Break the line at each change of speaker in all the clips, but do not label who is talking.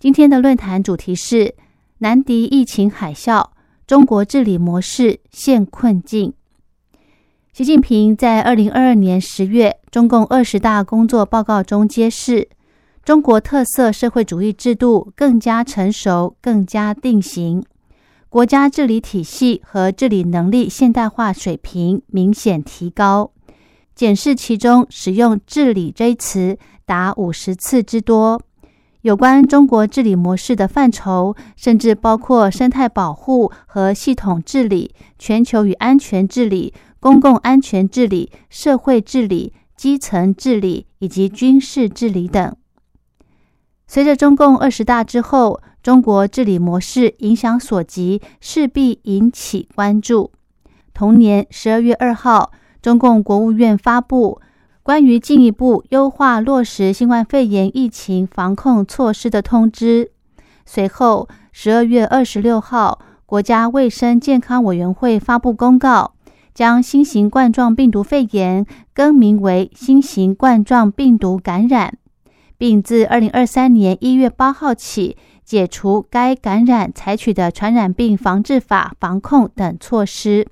今天的论坛主题是难敌疫情海啸，中国治理模式陷困境。习近平在二零二二年十月中共二十大工作报告中揭示，中国特色社会主义制度更加成熟、更加定型，国家治理体系和治理能力现代化水平明显提高。检视其中使用“治理”这一词达五十次之多。有关中国治理模式的范畴，甚至包括生态保护和系统治理、全球与安全治理、公共安全治理、社会治理、基层治理以及军事治理等。随着中共二十大之后，中国治理模式影响所及，势必引起关注。同年十二月二号。中共国务院发布关于进一步优化落实新冠肺炎疫情防控措施的通知。随后，十二月二十六号，国家卫生健康委员会发布公告，将新型冠状病毒肺炎更名为新型冠状病毒感染，并自二零二三年一月八号起解除该感染采取的传染病防治法防控等措施。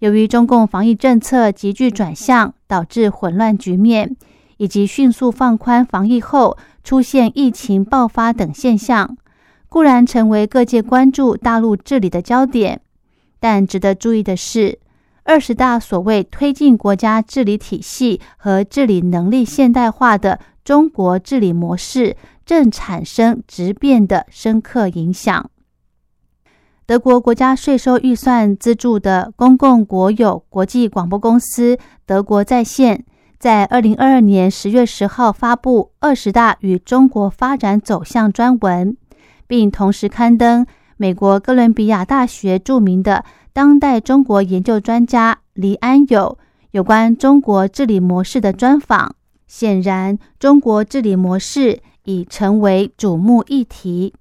由于中共防疫政策急剧转向，导致混乱局面，以及迅速放宽防疫后出现疫情爆发等现象，固然成为各界关注大陆治理的焦点。但值得注意的是，二十大所谓推进国家治理体系和治理能力现代化的中国治理模式，正产生质变的深刻影响。德国国家税收预算资助的公共国有国际广播公司德国在线，在二零二二年十月十号发布二十大与中国发展走向专文，并同时刊登美国哥伦比亚大学著名的当代中国研究专家黎安友有关中国治理模式的专访。显然，中国治理模式已成为瞩目议题。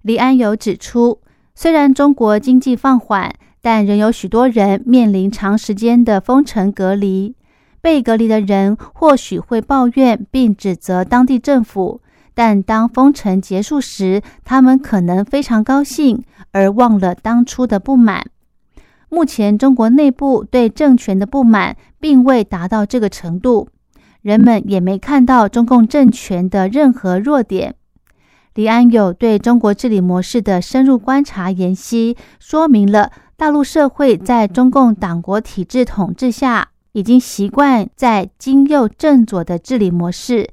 黎安友指出。虽然中国经济放缓，但仍有许多人面临长时间的封城隔离。被隔离的人或许会抱怨并指责当地政府，但当封城结束时，他们可能非常高兴，而忘了当初的不满。目前，中国内部对政权的不满并未达到这个程度，人们也没看到中共政权的任何弱点。李安友对中国治理模式的深入观察研析，说明了大陆社会在中共党国体制统治下，已经习惯在经右正左的治理模式。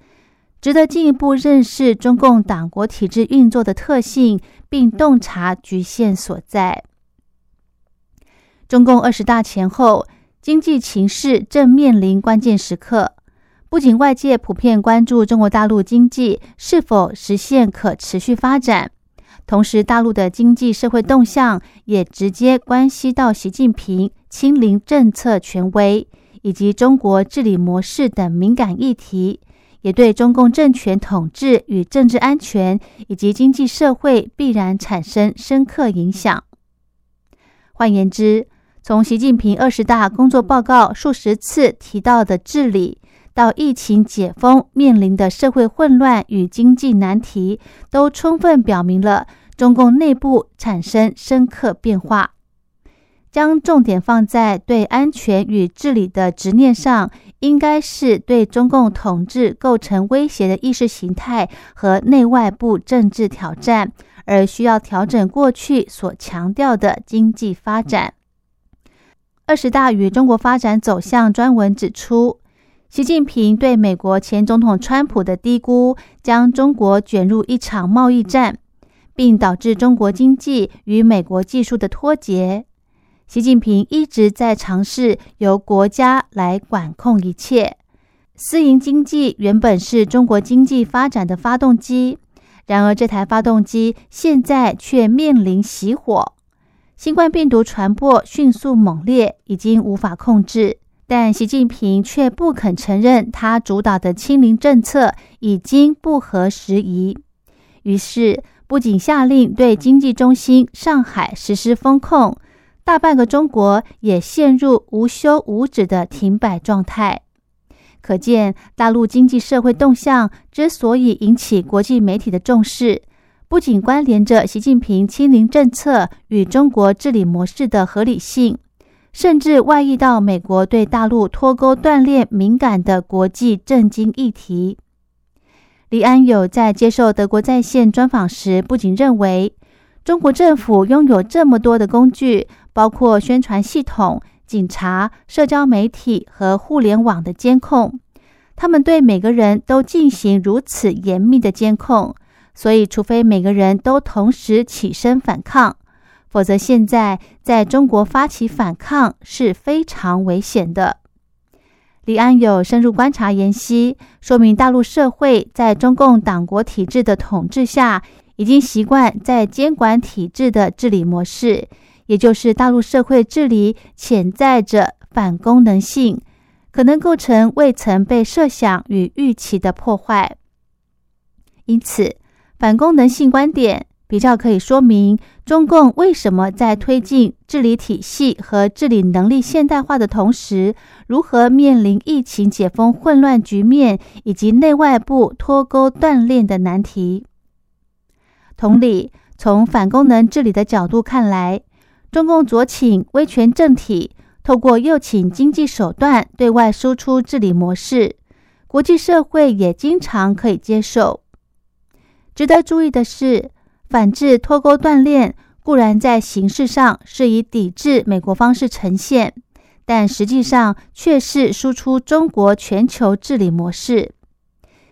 值得进一步认识中共党国体制运作的特性，并洞察局限所在。中共二十大前后，经济形势正面临关键时刻。不仅外界普遍关注中国大陆经济是否实现可持续发展，同时大陆的经济社会动向也直接关系到习近平亲临政策权威以及中国治理模式等敏感议题，也对中共政权统治与政治安全以及经济社会必然产生深刻影响。换言之，从习近平二十大工作报告数十次提到的治理。到疫情解封面临的社会混乱与经济难题，都充分表明了中共内部产生深刻变化。将重点放在对安全与治理的执念上，应该是对中共统治构成威胁的意识形态和内外部政治挑战，而需要调整过去所强调的经济发展。二十大与中国发展走向专文指出。习近平对美国前总统川普的低估，将中国卷入一场贸易战，并导致中国经济与美国技术的脱节。习近平一直在尝试由国家来管控一切。私营经济原本是中国经济发展的发动机，然而，这台发动机现在却面临熄火。新冠病毒传播迅速猛烈，已经无法控制。但习近平却不肯承认，他主导的清零政策已经不合时宜。于是，不仅下令对经济中心上海实施封控，大半个中国也陷入无休无止的停摆状态。可见，大陆经济社会动向之所以引起国际媒体的重视，不仅关联着习近平清零政策与中国治理模式的合理性。甚至外溢到美国对大陆脱钩断链敏感的国际政经议题。李安友在接受德国在线专访时，不仅认为中国政府拥有这么多的工具，包括宣传系统、警察、社交媒体和互联网的监控，他们对每个人都进行如此严密的监控，所以除非每个人都同时起身反抗。否则，现在在中国发起反抗是非常危险的。李安有深入观察研析，说明大陆社会在中共党国体制的统治下，已经习惯在监管体制的治理模式，也就是大陆社会治理潜在着反功能性，可能构成未曾被设想与预期的破坏。因此，反功能性观点。比较可以说明中共为什么在推进治理体系和治理能力现代化的同时，如何面临疫情解封混乱局面以及内外部脱钩断链的难题。同理，从反功能治理的角度看来，中共左倾威权政体，透过右倾经济手段对外输出治理模式，国际社会也经常可以接受。值得注意的是。反制脱钩断链固然在形式上是以抵制美国方式呈现，但实际上却是输出中国全球治理模式。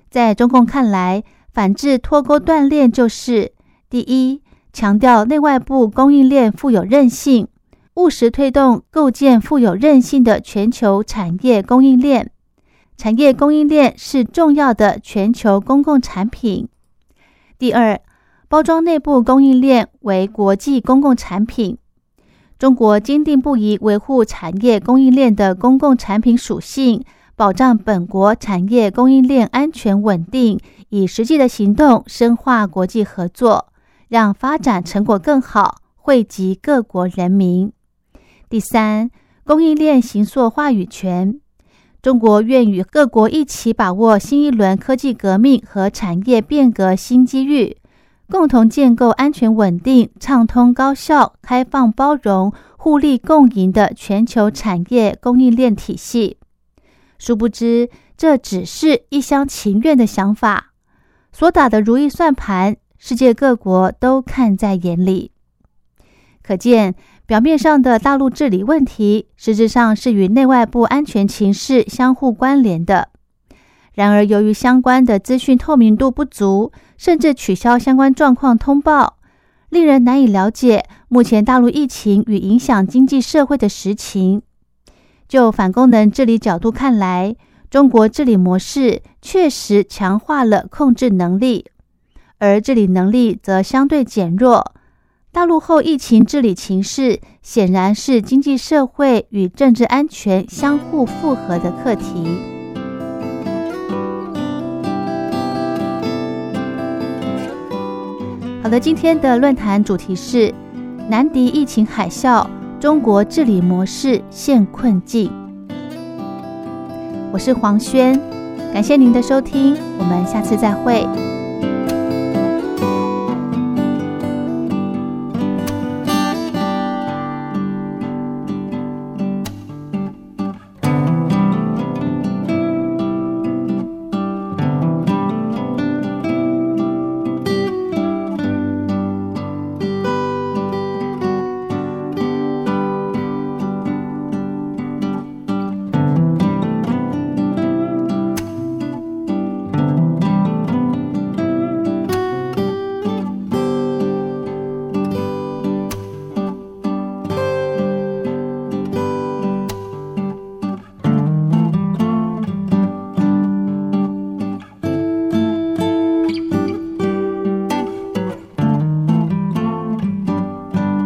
在中共看来，反制脱钩断链就是第一，强调内外部供应链富有韧性，务实推动构建富有韧性的全球产业供应链。产业供应链是重要的全球公共产品。第二。包装内部供应链为国际公共产品，中国坚定不移维护产业供应链的公共产品属性，保障本国产业供应链安全稳定，以实际的行动深化国际合作，让发展成果更好，惠及各国人民。第三，供应链行塑话语权，中国愿与各国一起把握新一轮科技革命和产业变革新机遇。共同建构安全、稳定、畅通、高效、开放、包容、互利共赢的全球产业供应链体系。殊不知，这只是一厢情愿的想法。所打的如意算盘，世界各国都看在眼里。可见，表面上的大陆治理问题，实质上是与内外部安全情势相互关联的。然而，由于相关的资讯透明度不足，甚至取消相关状况通报，令人难以了解目前大陆疫情与影响经济社会的实情。就反功能治理角度看来，中国治理模式确实强化了控制能力，而治理能力则相对减弱。大陆后疫情治理情势显然是经济社会与政治安全相互复合的课题。好的，今天的论坛主题是南迪疫情海啸，中国治理模式陷困境。我是黄轩，感谢您的收听，我们下次再会。